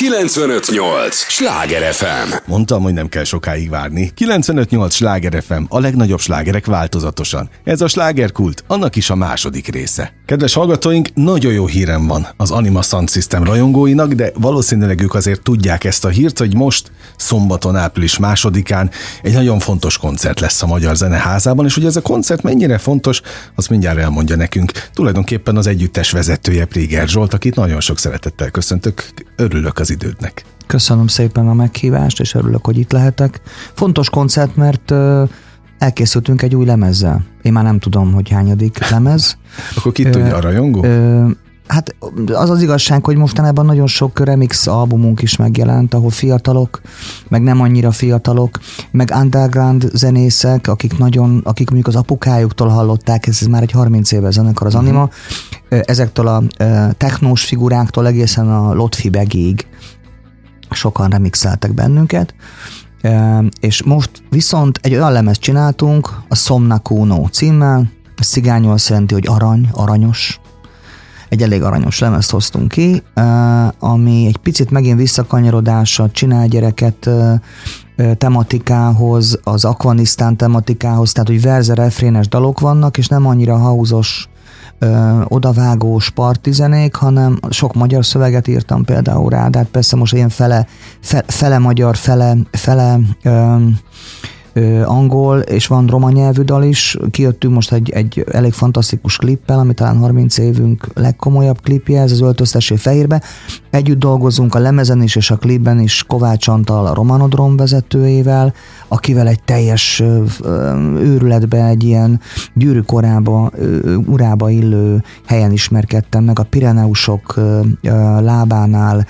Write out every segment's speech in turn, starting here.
958! Sláger FM! Mondtam, hogy nem kell sokáig várni. 958! Sláger FM, a legnagyobb slágerek változatosan. Ez a slágerkult, annak is a második része. Kedves hallgatóink, nagyon jó hírem van az Anima Sound System rajongóinak, de valószínűleg ők azért tudják ezt a hírt, hogy most szombaton, április másodikán egy nagyon fontos koncert lesz a Magyar Zeneházában, és hogy ez a koncert mennyire fontos, azt mindjárt elmondja nekünk. Tulajdonképpen az együttes vezetője Priger Zsolt, akit nagyon sok szeretettel köszöntök. Örülök az idődnek. Köszönöm szépen a meghívást, és örülök, hogy itt lehetek. Fontos koncert, mert elkészültünk egy új lemezzel. Én már nem tudom, hogy hányadik lemez. Akkor ki tudja a rajongó? Hát az az igazság, hogy mostanában nagyon sok remix albumunk is megjelent, ahol fiatalok, meg nem annyira fiatalok, meg underground zenészek, akik nagyon, akik mondjuk az apukájuktól hallották, ez, ez már egy 30 éve zenekar az Anima, uh-huh. ezektől a technós figuráktól egészen a Lotfi Begig sokan remixeltek bennünket, és most viszont egy olyan lemez csináltunk, a Somna Kuno címmel, a szigányol azt jelenti, hogy arany, aranyos, egy elég aranyos lemezt hoztunk ki, ami egy picit megint visszakanyarodása csinál gyereket tematikához, az Afganisztán tematikához, tehát hogy verze refrénes dalok vannak, és nem annyira hauzos odavágós partizenék, hanem sok magyar szöveget írtam például rá, de hát persze most ilyen fele, fe, fele magyar, fele, fele ö, ö, angol, és van roma nyelvű dal is. Kijöttünk most egy, egy elég fantasztikus klippel, ami talán 30 évünk legkomolyabb klipje, ez az Öltöztessé Fehérbe. Együtt dolgozunk a lemezen is, és a klipben is Kovács Antal, a Romanodrom vezetőjével, akivel egy teljes őrületbe, egy ilyen gyűrű korába, urába illő helyen ismerkedtem meg, a Pireneusok lábánál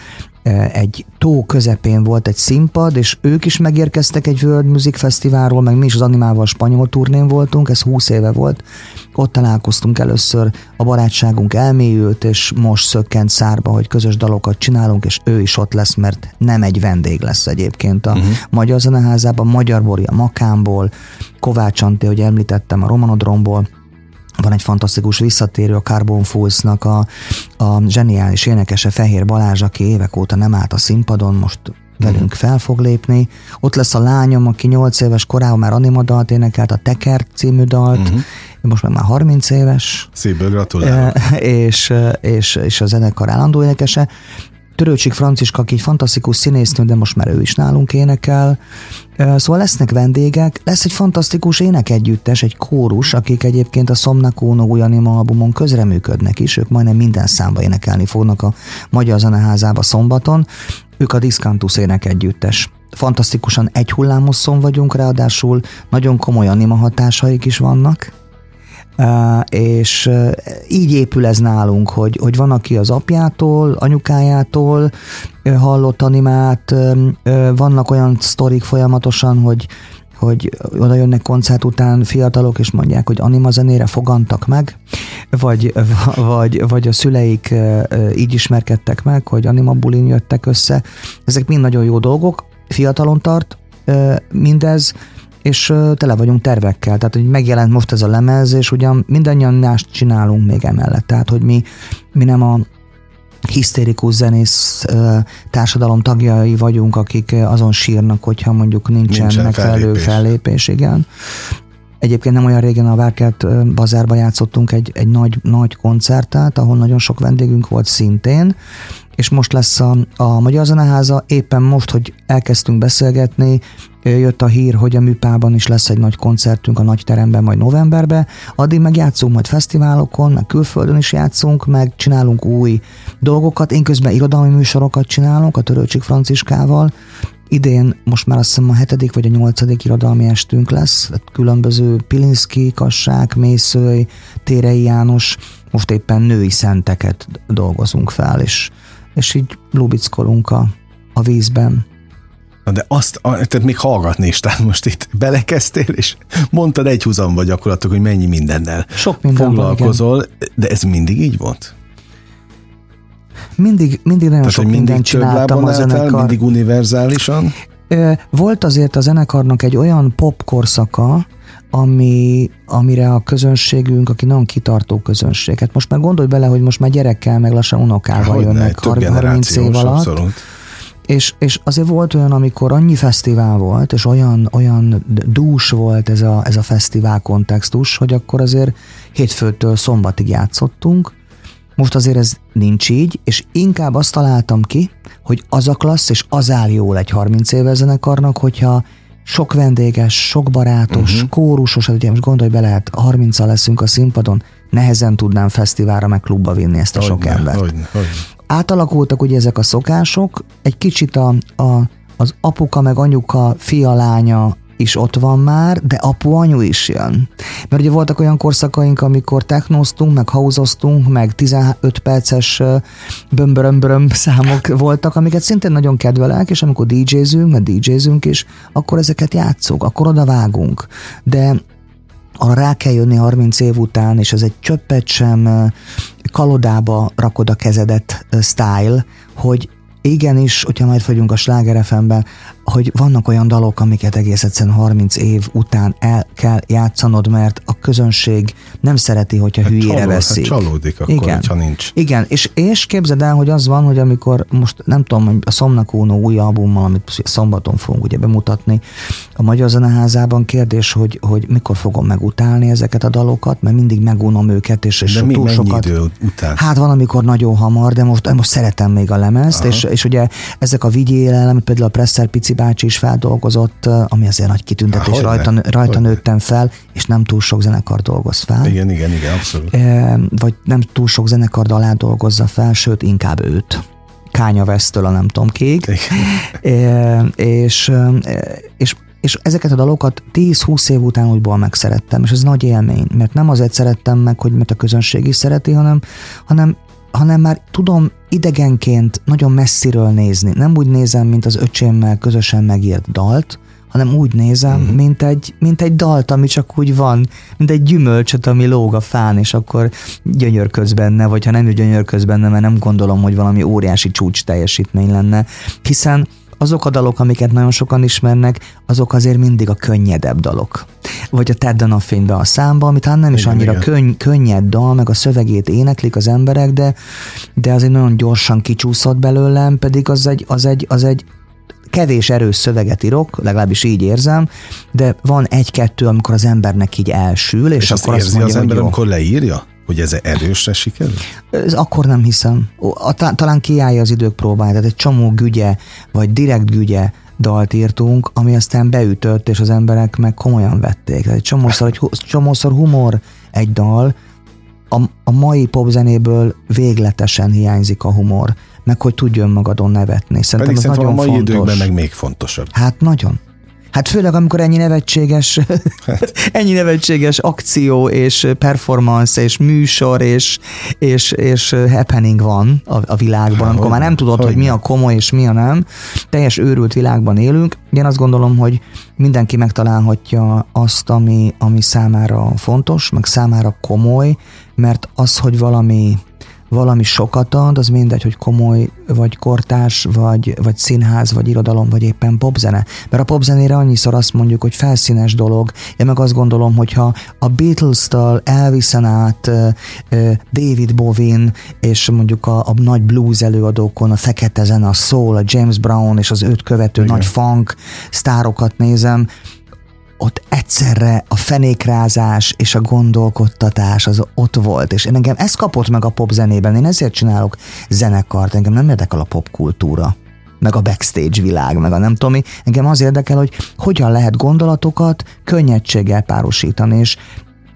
egy tó közepén volt egy színpad, és ők is megérkeztek egy World Music Fesztiválról, meg mi is az animával spanyol turnén voltunk, ez 20 éve volt. Ott találkoztunk először, a barátságunk elmélyült, és most szökkent szárba, hogy közös dalokat csinálunk, és ő is ott lesz, mert nem egy vendég lesz egyébként a uh-huh. Magyar Zeneházában, Magyar Bori a Makámból, Kovács Antti, hogy említettem, a Romanodromból, van egy fantasztikus visszatérő a Carbon Fools-nak a, a zseniális énekese Fehér Balázs, aki évek óta nem állt a színpadon, most velünk fel fog lépni. Ott lesz a lányom, aki 8 éves korában már animadalt énekelt, a Teker című dalt, uh-huh. most már 30 éves. Szívből gratulálok. És, és, és a zenekar állandó énekese. Törőcsik Franciska, aki egy fantasztikus színésznő, de most már ő is nálunk énekel. Szóval lesznek vendégek, lesz egy fantasztikus énekegyüttes, egy kórus, akik egyébként a Somnakuno új anima albumon közreműködnek is, ők majdnem minden számba énekelni fognak a Magyar Zeneházába szombaton. Ők a Discantus énekegyüttes fantasztikusan egy hullámosszon vagyunk, ráadásul nagyon komoly anima hatásaik is vannak, és így épül ez nálunk, hogy, hogy van, aki az apjától, anyukájától hallott animát, vannak olyan sztorik folyamatosan, hogy hogy oda jönnek koncert után fiatalok, és mondják, hogy anima zenére fogantak meg, vagy, vagy, vagy a szüleik így ismerkedtek meg, hogy anima bulin jöttek össze. Ezek mind nagyon jó dolgok, fiatalon tart mindez, és tele vagyunk tervekkel, tehát hogy megjelent most ez a lemez, és ugyan mindannyian mást csinálunk még emellett, tehát hogy mi, mi nem a hisztérikus zenész társadalom tagjai vagyunk, akik azon sírnak, hogyha mondjuk nincsen, nincsen megfelelő fellépés. fellépés, igen. Egyébként nem olyan régen a Várkert bazárba játszottunk egy, egy nagy, nagy koncertet, ahol nagyon sok vendégünk volt szintén, és most lesz a, a Magyar Zeneháza, éppen most, hogy elkezdtünk beszélgetni, jött a hír, hogy a műpában is lesz egy nagy koncertünk a nagy teremben majd novemberben, addig meg játszunk majd fesztiválokon, meg külföldön is játszunk, meg csinálunk új dolgokat, én közben irodalmi műsorokat csinálunk a Törőcsik Franciskával, Idén most már azt hiszem a hetedik vagy a nyolcadik irodalmi estünk lesz, különböző Pilinszki, Kassák, Mészői, Térei János, most éppen női szenteket dolgozunk fel, és, és így lubickolunk a, a vízben. Na de azt, tehát még hallgatni is, tehát most itt belekezdtél, és mondtad egy húzamba gyakorlatilag, hogy mennyi mindennel Sok minden foglalkozol, van, de ez mindig így volt? Mindig, mindig nagyon Tehát, sok mindent csináltam a zenekar. Mindig univerzálisan? Volt azért a zenekarnak egy olyan pop korszaka, ami, amire a közönségünk, aki nagyon kitartó közönség. Hát most már gondolj bele, hogy most már gyerekkel, meg lassan unokával Hogy jönnek 30 év alatt. Abszolút és, és azért volt olyan, amikor annyi fesztivál volt, és olyan, olyan dús volt ez a, ez a fesztivál kontextus, hogy akkor azért hétfőtől szombatig játszottunk, most azért ez nincs így, és inkább azt találtam ki, hogy az a klassz, és az áll jól egy 30 éve zenekarnak, hogyha sok vendéges, sok barátos, uh-huh. kórusos, hát ugye most gondolj bele, hát 30 leszünk a színpadon, nehezen tudnám fesztiválra meg klubba vinni ezt a hogyne, sok embert. Hogyne, hogyne. Átalakultak ugye ezek a szokások, egy kicsit a, a, az apuka meg anyuka, fia, lánya is ott van már, de apu anyu is jön. Mert ugye voltak olyan korszakaink, amikor technoztunk, meg hauzoztunk, meg 15 perces bömbörömböröm számok voltak, amiket szintén nagyon kedvelek, és amikor DJ-zünk, mert DJ-zünk is, akkor ezeket játszunk, akkor oda vágunk. De arra rá kell jönni 30 év után, és ez egy csöppet sem kalodába rakod a kezedet style, hogy igenis, hogyha majd vagyunk a Sláger FM-ben, hogy vannak olyan dalok, amiket egész egyszerűen 30 év után el kell játszanod, mert a közönség nem szereti, hogyha hát hülyére csalód, veszik. Hát csalódik akkor, Igen. hogyha nincs. Igen, és, és képzeld el, hogy az van, hogy amikor most nem tudom, a Szomnak Uno új albummal, amit szombaton fogunk ugye bemutatni, a Magyar Zeneházában kérdés, hogy, hogy mikor fogom megutálni ezeket a dalokat, mert mindig megunom őket, és, és de mi, túl sokat. idő után? Hát van, amikor nagyon hamar, de most, most szeretem még a lemezt, és, és ugye ezek a vigyél, amit például a Presser Pici bácsi is feldolgozott, ami azért nagy kitüntetés, Há, rajta, ne, rajta nőttem fel, és nem túl sok zenekar dolgoz fel. Igen, igen, igen, abszolút. E, vagy nem túl sok zenekar alá dolgozza fel, sőt, inkább őt. Kánya Vesztől a nem tudom kék. E, és, és és ezeket a dalokat 10-20 év után újból megszerettem, és ez nagy élmény, mert nem azért szerettem meg, hogy mert a közönség is szereti, hanem, hanem hanem már tudom idegenként nagyon messziről nézni. Nem úgy nézem, mint az öcsémmel közösen megírt dalt, hanem úgy nézem, mm. mint, egy, mint egy dalt, ami csak úgy van, mint egy gyümölcsöt, ami lóg a fán, és akkor gyönyörködsz benne, vagy ha nem gyönyörködsz benne, mert nem gondolom, hogy valami óriási csúcs teljesítmény lenne, hiszen azok a dalok, amiket nagyon sokan ismernek, azok azért mindig a könnyedebb dalok. Vagy a Ted a fénybe a számba, amit hát nem is igen, annyira könny, könnyed dal, meg a szövegét éneklik az emberek, de, de azért nagyon gyorsan kicsúszott belőlem, pedig az egy, az egy, az egy kevés erős szöveget írok, legalábbis így érzem, de van egy-kettő, amikor az embernek így elsül, és, és akkor azt, azt mondja, az ember, hogy jó. amikor leírja? Hogy ez erősre sikerül? Ez akkor nem hiszem. Talán kiállja az idők próbáját, tehát egy csomó gügye, vagy direkt gügye dalt írtunk, ami aztán beütött, és az emberek meg komolyan vették. Tehát egy csomószor, egy, csomószor humor egy dal, a, a mai popzenéből végletesen hiányzik a humor, meg hogy tudjon magadon nevetni. Szerintem Pedig ez nagyon a mai fontos. időkben meg még fontosabb. Hát nagyon. Hát főleg, amikor ennyi nevetséges, hát. ennyi nevetséges akció és performance és műsor és, és, és happening van a, a világban, amikor már nem tudod, hogy, hogy mi a komoly és mi a nem. Teljes őrült világban élünk. Én azt gondolom, hogy mindenki megtalálhatja azt, ami, ami számára fontos, meg számára komoly, mert az, hogy valami valami sokat ad, az mindegy, hogy komoly, vagy kortás, vagy, vagy színház, vagy irodalom, vagy éppen popzene. Mert a popzenére annyiszor azt mondjuk, hogy felszínes dolog. Én meg azt gondolom, hogyha a Beatles-től elviszen át David Bovin, és mondjuk a, a nagy blues előadókon, a fekete zene, a soul, a James Brown és az őt követő Igen. nagy funk sztárokat nézem, ott egyszerre a fenékrázás és a gondolkodtatás az ott volt, és engem ez kapott meg a popzenében, én ezért csinálok zenekart, engem nem érdekel a popkultúra meg a backstage világ, meg a nem tudom mi. Engem az érdekel, hogy hogyan lehet gondolatokat könnyedséggel párosítani, és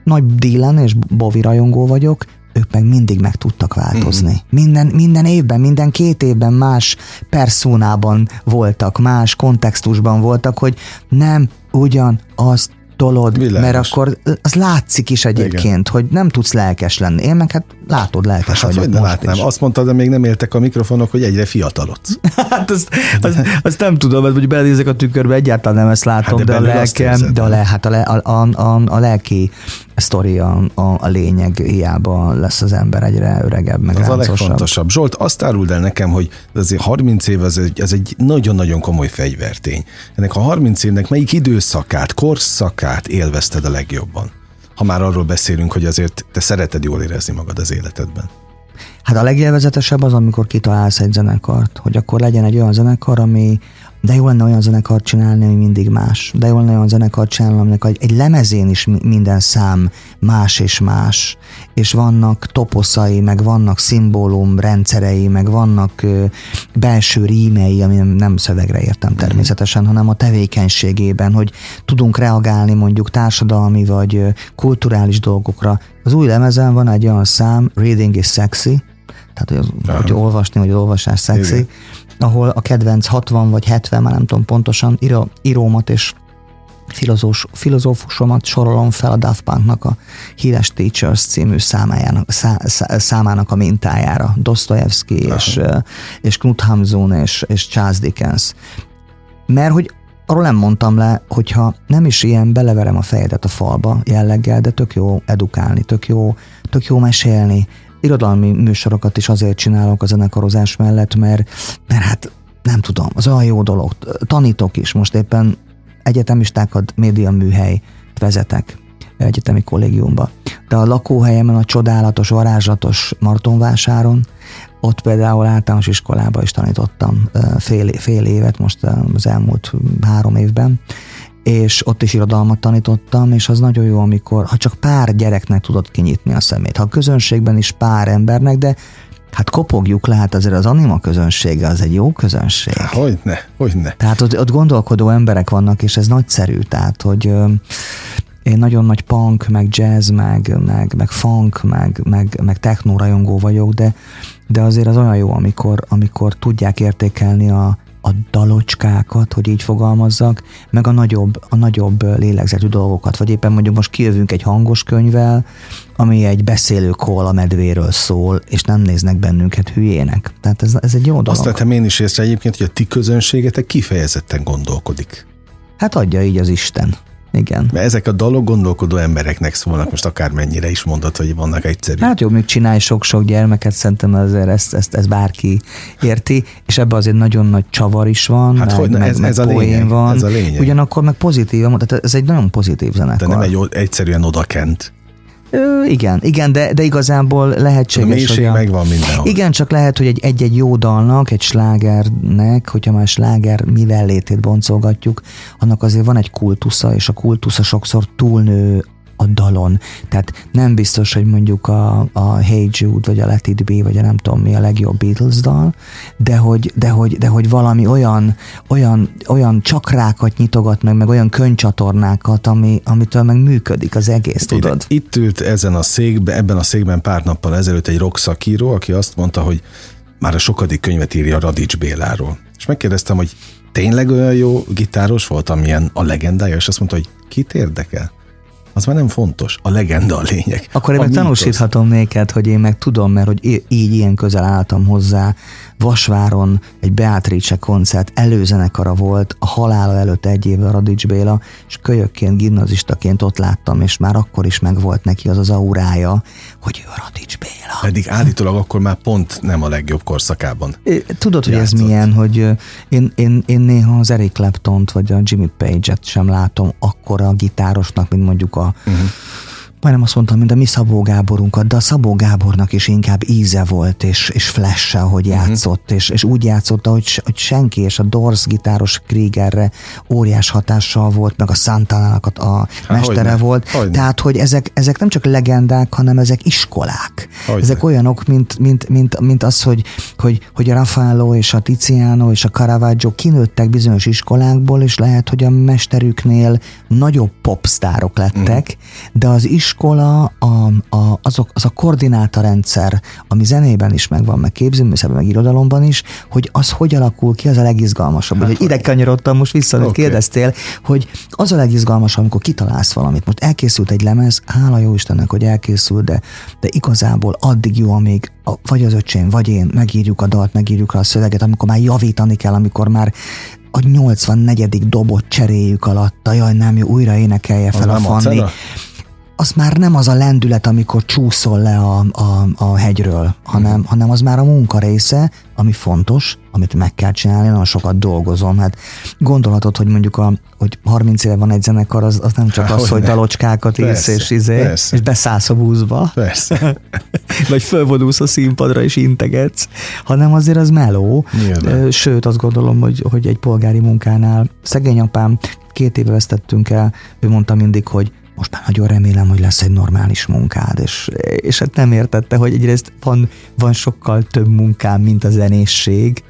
nagy Dylan és Bovi rajongó vagyok, ők meg mindig meg tudtak változni. Mm. Minden, minden évben, minden két évben más perszónában voltak, más kontextusban voltak, hogy nem ugyan azt tolod, Világos. mert akkor az látszik is egyébként, Igen. hogy nem tudsz lelkes lenni. Én meg hát látod, lelkes hát, vagyok most látnám. Is. Azt mondtad, de még nem éltek a mikrofonok, hogy egyre fiatalodsz. hát azt, azt, azt, nem tudom, mert hogy belenézek a tükörbe, egyáltalán nem ezt látom, hát de, de a lelkem, de a, le, hát a, a, a, a lelki sztori a, a, a lényeg, hiába lesz az ember egyre öregebb, meg Az a legfontosabb. Zsolt, azt áruld el nekem, hogy azért 30 év ez egy, ez egy nagyon-nagyon komoly fegyvertény. Ennek a 30 évnek melyik időszakát, korszakát élvezted a legjobban? Ha már arról beszélünk, hogy azért te szereted jól érezni magad az életedben. Hát a legjelvezetesebb az, amikor kitalálsz egy zenekart, hogy akkor legyen egy olyan zenekar, ami, de jó lenne olyan zenekart csinálni, ami mindig más. De jó lenne olyan zenekart csinálni, aminek egy, egy lemezén is minden szám más és más. És vannak toposzai, meg vannak szimbólum rendszerei, meg vannak ö, belső rímei, ami nem, nem szövegre értem természetesen, hanem a tevékenységében, hogy tudunk reagálni mondjuk társadalmi vagy ö, kulturális dolgokra. Az új lemezen van egy olyan szám, Reading is Sexy, tehát hogy, hogy olvasni, vagy olvasás szexi, Igen ahol a kedvenc 60 vagy 70, már nem tudom pontosan, író, írómat és filozós, filozófusomat sorolom fel a Daft Punknak a híres Teachers című számájának, szá, szá, számának a mintájára. Dostoyevsky és, és Knut Hamsun és, és Charles Dickens. Mert hogy arról nem mondtam le, hogyha nem is ilyen beleverem a fejedet a falba jelleggel, de tök jó edukálni, tök jó, tök jó mesélni, irodalmi műsorokat is azért csinálok a zenekarozás mellett, mert, mert hát nem tudom, az olyan jó dolog. Tanítok is, most éppen egyetemistákat média műhely vezetek egyetemi kollégiumba. De a lakóhelyemen a csodálatos, varázslatos Martonvásáron, ott például általános iskolába is tanítottam fél, fél évet, most az elmúlt három évben, és ott is irodalmat tanítottam, és az nagyon jó, amikor, ha csak pár gyereknek tudod kinyitni a szemét, ha a közönségben is pár embernek, de hát kopogjuk le, hát azért az anima közönsége az egy jó közönség. Hogyne, hogyne. Tehát ott, ott gondolkodó emberek vannak, és ez nagyszerű, tehát hogy ö, én nagyon nagy punk, meg jazz, meg, meg, meg funk, meg, meg, meg techno rajongó vagyok, de, de azért az olyan jó, amikor, amikor tudják értékelni a, a dalocskákat, hogy így fogalmazzak, meg a nagyobb, a nagyobb lélegzetű dolgokat, vagy éppen mondjuk most kijövünk egy hangos könyvvel, ami egy beszélő a medvéről szól, és nem néznek bennünket hülyének. Tehát ez, ez egy jó dolog. Azt vettem én is észre egyébként, hogy a ti közönségetek kifejezetten gondolkodik. Hát adja így az Isten. Igen. Mert ezek a dalok gondolkodó embereknek szólnak, most akármennyire is mondod, hogy vannak egyszerű. Hát jó, még csinálj sok-sok gyermeket, szerintem azért ezt, ezt, ezt bárki érti, és ebben azért nagyon nagy csavar is van, hát meg, hogy, meg, ez, meg ez a lényeg, van. Ez a lényeg. Ugyanakkor meg pozitív, tehát ez egy nagyon pozitív zenekar. De nem egy egyszerűen odakent. Ö, igen, igen, de, de igazából lehetséges, a hogy a, megvan mindenhol. Igen, csak lehet, hogy egy, egy-egy jó dalnak, egy slágernek, hogyha már sláger mivel létét boncolgatjuk, annak azért van egy kultusza, és a kultusza sokszor túlnő a dalon. Tehát nem biztos, hogy mondjuk a, a Hey Jude, vagy a Let It Be, vagy a nem tudom mi a legjobb Beatles dal, de hogy, de hogy, de hogy valami olyan, olyan, olyan csakrákat nyitogat meg, meg olyan könycsatornákat, ami, amitől meg működik az egész, tudod? Ide, itt ült ezen a székben, ebben a székben pár nappal ezelőtt egy rock szakíró, aki azt mondta, hogy már a sokadik könyvet írja Radics Béláról. És megkérdeztem, hogy tényleg olyan jó gitáros volt, amilyen a legendája, és azt mondta, hogy kit érdekel? Az már nem fontos. A legenda a lényeg. Akkor én meg tanúsíthatom néked, hogy én meg tudom, mert hogy így ilyen közel álltam hozzá, Vasváron egy Beatrice koncert előzenekara volt, a halála előtt egy évvel Radics Béla, és kölyökként, gimnazistaként ott láttam, és már akkor is megvolt neki az az aurája, hogy ő a Radics Béla. Pedig állítólag akkor már pont nem a legjobb korszakában. Tudod, hogy játszott. ez milyen, hogy én, én, én néha az Eric Clapton-t vagy a Jimmy Page-et sem látom akkora gitárosnak, mint mondjuk a uh-huh majdnem azt mondtam, mint a mi Szabó Gáborunkat, de a Szabó Gábornak is inkább íze volt, és, és flash hogy uh-huh. játszott, és, és úgy játszott, hogy, hogy senki, és a Doors gitáros Kriegerre óriás hatással volt, meg a Santanának a, a Há, mestere hogyne, volt. Hogyne. Tehát, hogy ezek, ezek nem csak legendák, hanem ezek iskolák. Hogyne. Ezek olyanok, mint, mint, mint, mint az, hogy, hogy, hogy a Raffaello és a Tiziano és a Caravaggio kinőttek bizonyos iskolákból, és lehet, hogy a mesterüknél nagyobb popstárok lettek, uh-huh. de az is iskola, a, a, azok, az a koordinátorrendszer, ami zenében is megvan, meg képzőműszerben, meg irodalomban is, hogy az hogy alakul ki, az a legizgalmasabb. Hát, hogy ide kanyarodtam most vissza, okay. kérdeztél, hogy az a legizgalmasabb, amikor kitalálsz valamit. Most elkészült egy lemez, hála jó Istennek, hogy elkészült, de, de igazából addig jó, amíg a, vagy az öcsém, vagy én megírjuk a dalt, megírjuk a szöveget, amikor már javítani kell, amikor már a 84. dobot cseréljük alatta, jaj nem jó, újra énekelje fel az a Fanni az már nem az a lendület, amikor csúszol le a, a, a hegyről, hanem, mm. hanem az már a munka része, ami fontos, amit meg kell csinálni, nagyon sokat dolgozom. Hát gondolhatod, hogy mondjuk a, hogy 30 éve van egy zenekar, az, az nem csak Há, az, hogy, dalocskákat írsz és, izé, és beszállsz a buszba. Persze. Vagy fölvodulsz a színpadra és integetsz, hanem azért az meló. Nyilván. Sőt, azt gondolom, hogy, hogy egy polgári munkánál szegény apám két éve vesztettünk el, ő mondta mindig, hogy most már nagyon remélem, hogy lesz egy normális munkád, és, és hát nem értette, hogy egyrészt van, van sokkal több munkám, mint a zenészség,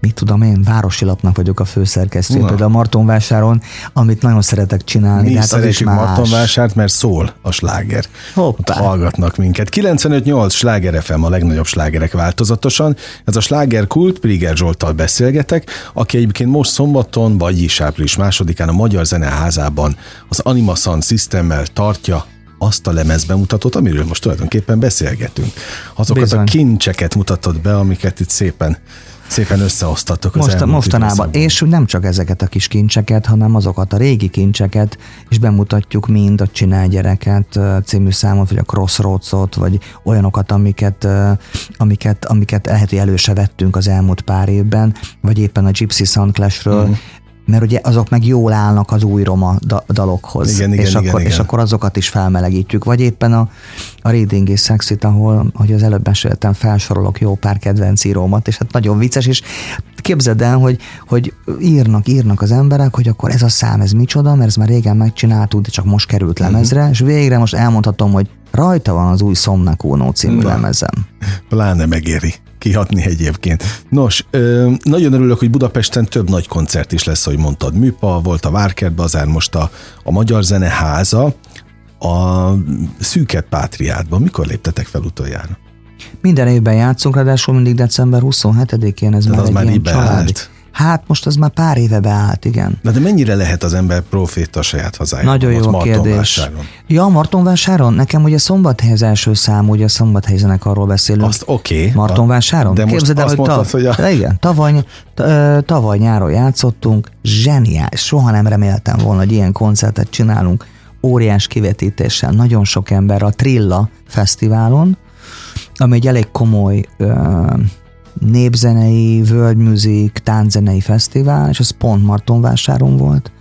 mit tudom én, városi lapnak vagyok a főszerkesztő, például a Martonvásáron, amit nagyon szeretek csinálni. Mi hát más. Martonvásárt, mert szól a sláger. Hoppá. Ott hallgatnak minket. 95-8 sláger FM a legnagyobb slágerek változatosan. Ez a sláger kult, Priger Zsoltal beszélgetek, aki egyébként most szombaton, vagyis április másodikán a Magyar Zeneházában az Anima Sound Systemmel tartja azt a lemezbemutatót, amiről most tulajdonképpen beszélgetünk. Azokat Bizony. a kincseket mutatod be, amiket itt szépen Szépen összeosztattok az Most, Mostanában. És nem csak ezeket a kis kincseket, hanem azokat a régi kincseket is bemutatjuk mind a Csinál gyereket című számot, vagy a Crossroads-ot, vagy olyanokat, amiket, amiket, amiket lehet, hogy előse vettünk az elmúlt pár évben, vagy éppen a Gypsy Sound Clash-ről, mm mert ugye azok meg jól állnak az új roma dalokhoz, igen, igen, és, igen, akkor, igen. és akkor azokat is felmelegítjük. Vagy éppen a, a Reading is Sexit, ahol, hogy az előbb meséltem, felsorolok jó pár kedvenc írómat, és hát nagyon vicces, és képzeld el, hogy, hogy írnak, írnak az emberek, hogy akkor ez a szám, ez micsoda, mert ez már régen megcsináltuk, de csak most került mhm. lemezre, uh-huh. és végre most elmondhatom, hogy rajta van az új Somnak Uno című Na, lemezem. Pláne megéri kihatni egyébként. Nos, nagyon örülök, hogy Budapesten több nagy koncert is lesz, ahogy mondtad. Műpa, volt a Várkert Bazár, most a, a Magyar Zene Háza, a Szűket Pátriádban. Mikor léptetek fel utoljára? Minden évben játszunk, ráadásul mindig december 27-én, ez Tehát már az egy már ilyen családi. Hát most az már pár éve beállt, igen. Na de mennyire lehet az ember profét a saját hazájában? Nagyon jó a kérdés. Ja, Martonvásáron? Nekem ugye Szombathely az első szám, ugye a Szombathely zenekarról beszélünk. Azt oké. Okay, Martonvásáron? De most Képzeld azt hogy, mondtad, tav- hogy a... Igen, tavaly, tavaly nyáron játszottunk, zseniális, soha nem reméltem volna, hogy ilyen koncertet csinálunk, óriás kivetítéssel, nagyon sok ember a Trilla fesztiválon, ami egy elég komoly népzenei, music, tánczenei fesztivál, és az pont Martonvásáron volt.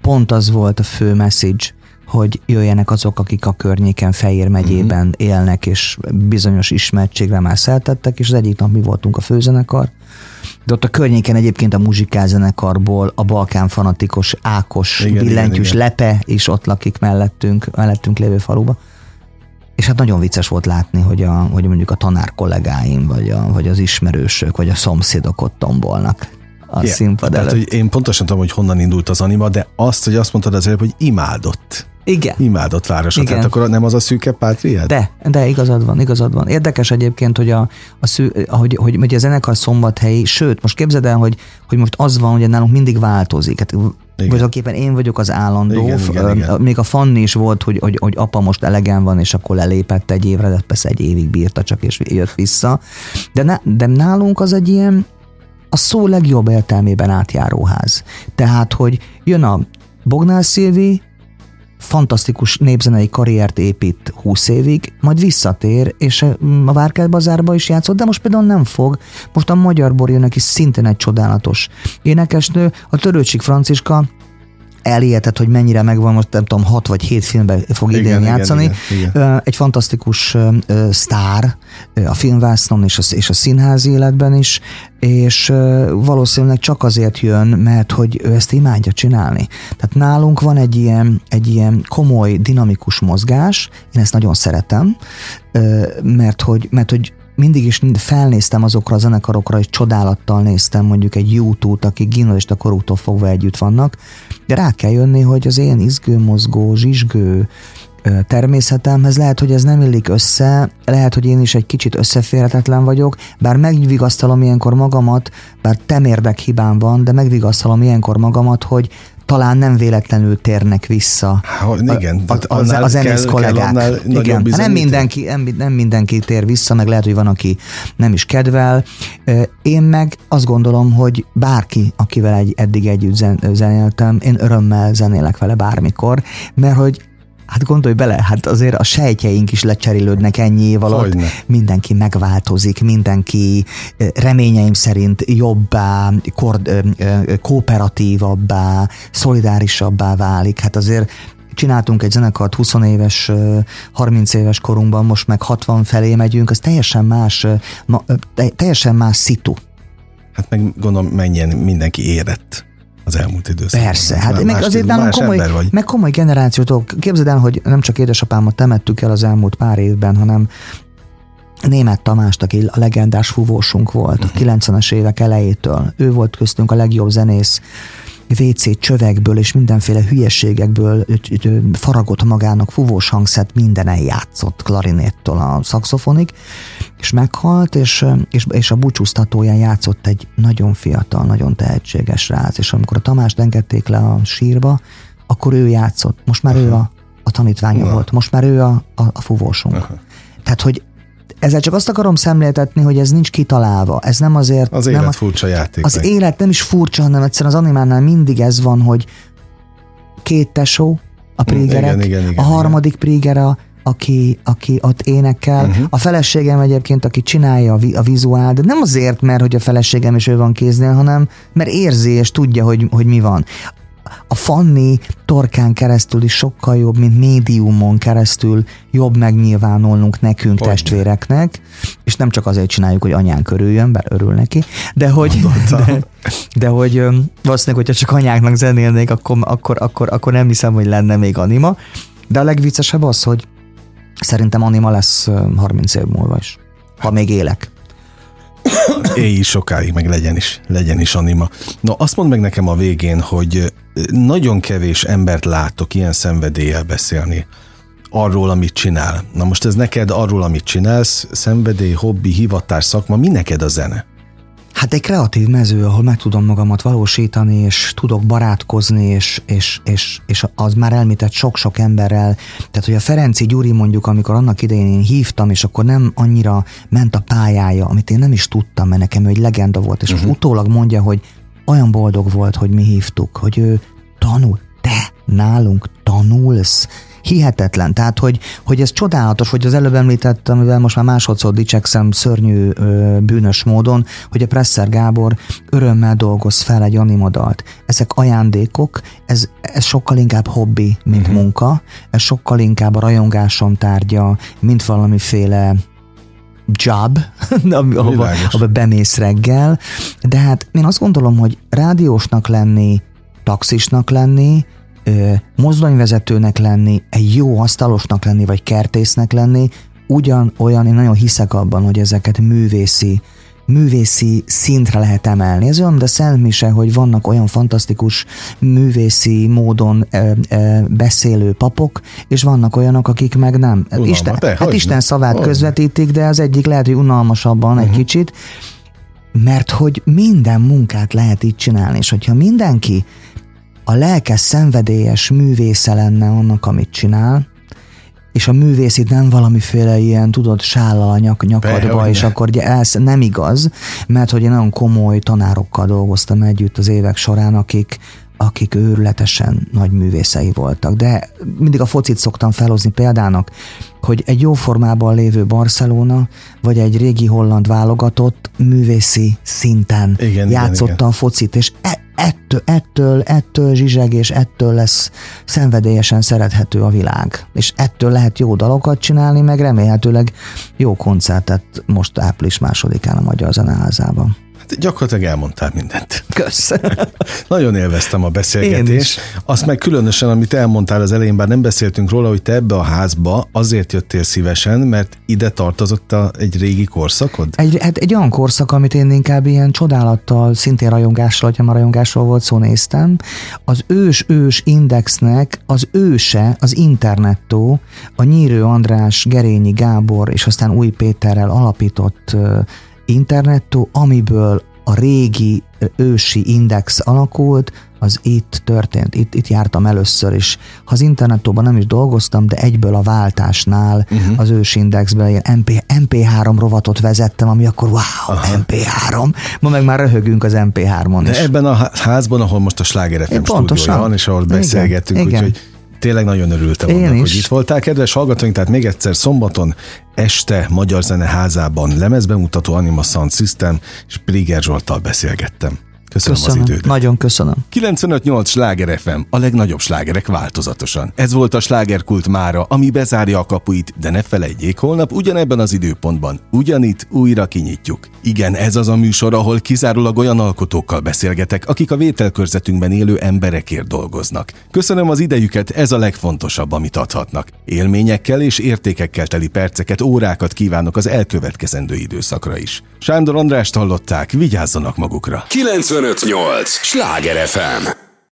Pont az volt a fő message, hogy jöjjenek azok, akik a környéken Fejér megyében uh-huh. élnek, és bizonyos ismertségre már szeltettek, és az egyik nap mi voltunk a főzenekar, de ott a környéken egyébként a muzsikálzenekarból a Balkán fanatikus Ákos, igen, billentyűs igen, igen. Lepe is ott lakik mellettünk, mellettünk lévő faluba. És hát nagyon vicces volt látni, hogy, a, hogy mondjuk a tanár kollégáim, vagy, a, vagy az ismerősök, vagy a szomszédok ott tombolnak a yeah. színpad Tehát, hogy én pontosan tudom, hogy honnan indult az anima, de azt, hogy azt mondtad az előbb, hogy imádott. Igen. Imádott városa. Igen. Tehát akkor nem az a szűke pátriád? De, de igazad van, igazad van. Érdekes egyébként, hogy a, a szű, hogy, hogy, hogy a zenekar szombathelyi, sőt, most képzeld el, hogy, hogy most az van, hogy nálunk mindig változik. Hát Voltaképpen én vagyok az állandó. Igen, igen, igen. Még a Fanni is volt, hogy, hogy, hogy apa most elegen van, és akkor lelépett egy évre, de persze egy évig bírta csak, és jött vissza. De, ne, de nálunk az egy ilyen, a szó legjobb értelmében átjáróház. Tehát, hogy jön a Bognál Szilvi, fantasztikus népzenei karriert épít 20 évig, majd visszatér, és a Várkert bazárba is játszott, de most például nem fog. Most a Magyar Borjönnek is szintén egy csodálatos énekesnő, a Törőcsik Franciska elijedett, hogy mennyire megvan, most nem tudom, hat vagy hét filmben fog igen, idén igen, játszani. Igen, igen. Egy fantasztikus sztár a filmvásznon és a, és a színházi életben is, és valószínűleg csak azért jön, mert hogy ő ezt imádja csinálni. Tehát nálunk van egy ilyen, egy ilyen komoly, dinamikus mozgás, én ezt nagyon szeretem, mert hogy, mert hogy mindig is felnéztem azokra a zenekarokra, és csodálattal néztem mondjuk egy YouTube-t, akik gimnazista korútól fogva együtt vannak, de rá kell jönni, hogy az én izgő, mozgó, zsizsgő természetemhez lehet, hogy ez nem illik össze, lehet, hogy én is egy kicsit összeférhetetlen vagyok, bár megvigasztalom ilyenkor magamat, bár temérdek hibám van, de megvigasztalom ilyenkor magamat, hogy talán nem véletlenül térnek vissza ha, igen, a, a, a, a zenész kell, kollégák. Kell igen, nem mindenki, nem, nem mindenki tér vissza, meg lehet, hogy van, aki nem is kedvel. Én meg azt gondolom, hogy bárki, akivel egy, eddig együtt zen, zenéltem, én örömmel zenélek vele bármikor, mert hogy Hát gondolj bele, hát azért a sejtjeink is lecserélődnek ennyi év alatt. Hogyne. Mindenki megváltozik, mindenki reményeim szerint jobbá, ö, kooperatívabbá, szolidárisabbá válik. Hát azért csináltunk egy zenekart 20 éves, ö, 30 éves korunkban, most meg 60 felé megyünk, az teljesen más, teljesen más szitu. Hát meg gondolom mennyien mindenki érett az elmúlt időszakban. Persze, hát Más meg azért nálunk más komoly, vagy. meg komoly generációtól. Képzeld el, hogy nem csak édesapámat temettük el az elmúlt pár évben, hanem Német Tamást, aki a legendás fúvósunk volt a 90-es évek elejétől. Ő volt köztünk a legjobb zenész, WC csövekből és mindenféle hülyeségekből ö, ö, ö, faragott magának fúvós hangszert, mindenen játszott klarinettől a szaxofonig, és meghalt, és, és, és a búcsúztatóján játszott egy nagyon fiatal, nagyon tehetséges rác, és amikor a Tamást engedték le a sírba, akkor ő játszott. Most már ő a, a tanítványa Na. volt, most már ő a, a, a fúvósunk. Aha. Tehát, hogy ezzel csak azt akarom szemléltetni, hogy ez nincs kitalálva. Ez nem azért... Az nem élet furcsa játék. az meg. élet nem is furcsa, hanem egyszerűen az animánál mindig ez van, hogy két tesó, a prígerek, igen, igen, igen, a harmadik prígera, aki, aki ott énekel, uh-huh. a feleségem egyébként, aki csinálja a, vi, a vizuál, de nem azért, mert hogy a feleségem is ő van kéznél, hanem mert érzi és tudja, hogy, hogy mi van. A Fanni torkán keresztül is sokkal jobb, mint médiumon keresztül jobb megnyilvánulnunk nekünk Hogyne. testvéreknek, és nem csak azért csináljuk, hogy anyán körüljön, bár örül neki, de hogy, de, de hogy valószínűleg, hogyha csak anyáknak zenélnék, akkor, akkor, akkor, akkor nem hiszem, hogy lenne még anima. De a legviccesebb az, hogy szerintem anima lesz öm, 30 év múlva is. Ha még élek. Élj sokáig, meg legyen is, legyen is anima. No, azt mondd meg nekem a végén, hogy nagyon kevés embert látok ilyen szenvedéllyel beszélni arról, amit csinál. Na most ez neked arról, amit csinálsz, szenvedély, hobbi, hivatás, szakma, mi neked a zene? Hát egy kreatív mező, ahol meg tudom magamat valósítani, és tudok barátkozni, és, és, és, és az már elmített sok-sok emberrel. Tehát, hogy a Ferenci Gyuri mondjuk, amikor annak idején én hívtam, és akkor nem annyira ment a pályája, amit én nem is tudtam, mert nekem ő egy legenda volt, és uh-huh. utólag mondja, hogy olyan boldog volt, hogy mi hívtuk, hogy ő tanul, te nálunk tanulsz, hihetetlen. Tehát, hogy, hogy ez csodálatos, hogy az előbb említett, amivel most már másodszor dicsekszem szörnyű ö, bűnös módon, hogy a Presser Gábor örömmel dolgoz fel egy animodalt. Ezek ajándékok, ez, ez sokkal inkább hobbi, mint uh-huh. munka, ez sokkal inkább a rajongásom tárgya, mint valamiféle job, ahova, ahova bemész reggel, de hát én azt gondolom, hogy rádiósnak lenni, taxisnak lenni, ö, mozdonyvezetőnek lenni, egy jó asztalosnak lenni, vagy kertésznek lenni, ugyanolyan, én nagyon hiszek abban, hogy ezeket művészi, művészi szintre lehet emelni. Ez olyan, mint a Szent Mise, hogy vannak olyan fantasztikus művészi módon ö, ö, beszélő papok, és vannak olyanok, akik meg nem. Unalmas, Isten, de, hát Isten szavát hogyne. közvetítik, de az egyik lehet, hogy unalmasabban uh-huh. egy kicsit, mert hogy minden munkát lehet így csinálni, és hogyha mindenki a lelkes, szenvedélyes művésze lenne annak, amit csinál, és a művész itt nem valamiféle ilyen, tudod, sállal a nyak, nyakadba, Persze, és hogyne. akkor ugye ez nem igaz, mert hogy én nagyon komoly tanárokkal dolgoztam együtt az évek során, akik, akik őrületesen nagy művészei voltak. De mindig a focit szoktam felhozni példának, hogy egy jó formában lévő Barcelona, vagy egy régi holland válogatott művészi szinten Igen, igen, játszotta igen. a focit, és e- ettől, ettől, ettől zsizseg, és ettől lesz szenvedélyesen szerethető a világ. És ettől lehet jó dalokat csinálni, meg remélhetőleg jó koncertet most április másodikán a Magyar Zeneházában. Hát gyakorlatilag elmondtál mindent. Kösz! Nagyon élveztem a beszélgetést. Azt meg különösen, amit elmondtál az elején, bár nem beszéltünk róla, hogy te ebbe a házba azért jöttél szívesen, mert ide tartozott a, egy régi korszakod? Egy, hát egy olyan korszak, amit én inkább ilyen csodálattal, szintén rajongással, hogyha már rajongásról volt szó, néztem. Az ős-ős indexnek az őse, az internettó, a Nyírő András, Gerényi Gábor és aztán Új Péterrel alapított internettó, amiből a régi ősi index alakult, az itt történt, itt, itt jártam először is. Ha az internettóban nem is dolgoztam, de egyből a váltásnál uh-huh. az ősindexben ilyen MP, MP3 rovatot vezettem, ami akkor wow, Aha. MP3. Ma meg már röhögünk az MP3-on De is. ebben a há- házban, ahol most a Sláger FM Pontosan. stúdiója van, és ahol beszélgetünk, úgyhogy Tényleg nagyon örültem Én annak, is. hogy itt voltál. Kedves hallgatóink, tehát még egyszer szombaton este Magyar Zene házában lemezbemutató Anima Sound System, és Priger Zsolttal beszélgettem. Köszönöm, Köszönöm, az idődet. nagyon köszönöm. 95.8 Sláger FM, a legnagyobb slágerek változatosan. Ez volt a slágerkult mára, ami bezárja a kapuit, de ne felejtjék, holnap ugyanebben az időpontban, ugyanitt újra kinyitjuk. Igen, ez az a műsor, ahol kizárólag olyan alkotókkal beszélgetek, akik a vételkörzetünkben élő emberekért dolgoznak. Köszönöm az idejüket, ez a legfontosabb, amit adhatnak. Élményekkel és értékekkel teli perceket, órákat kívánok az elkövetkezendő időszakra is. Sándor Andrást hallották, vigyázzanak magukra! 958! Sláger FM!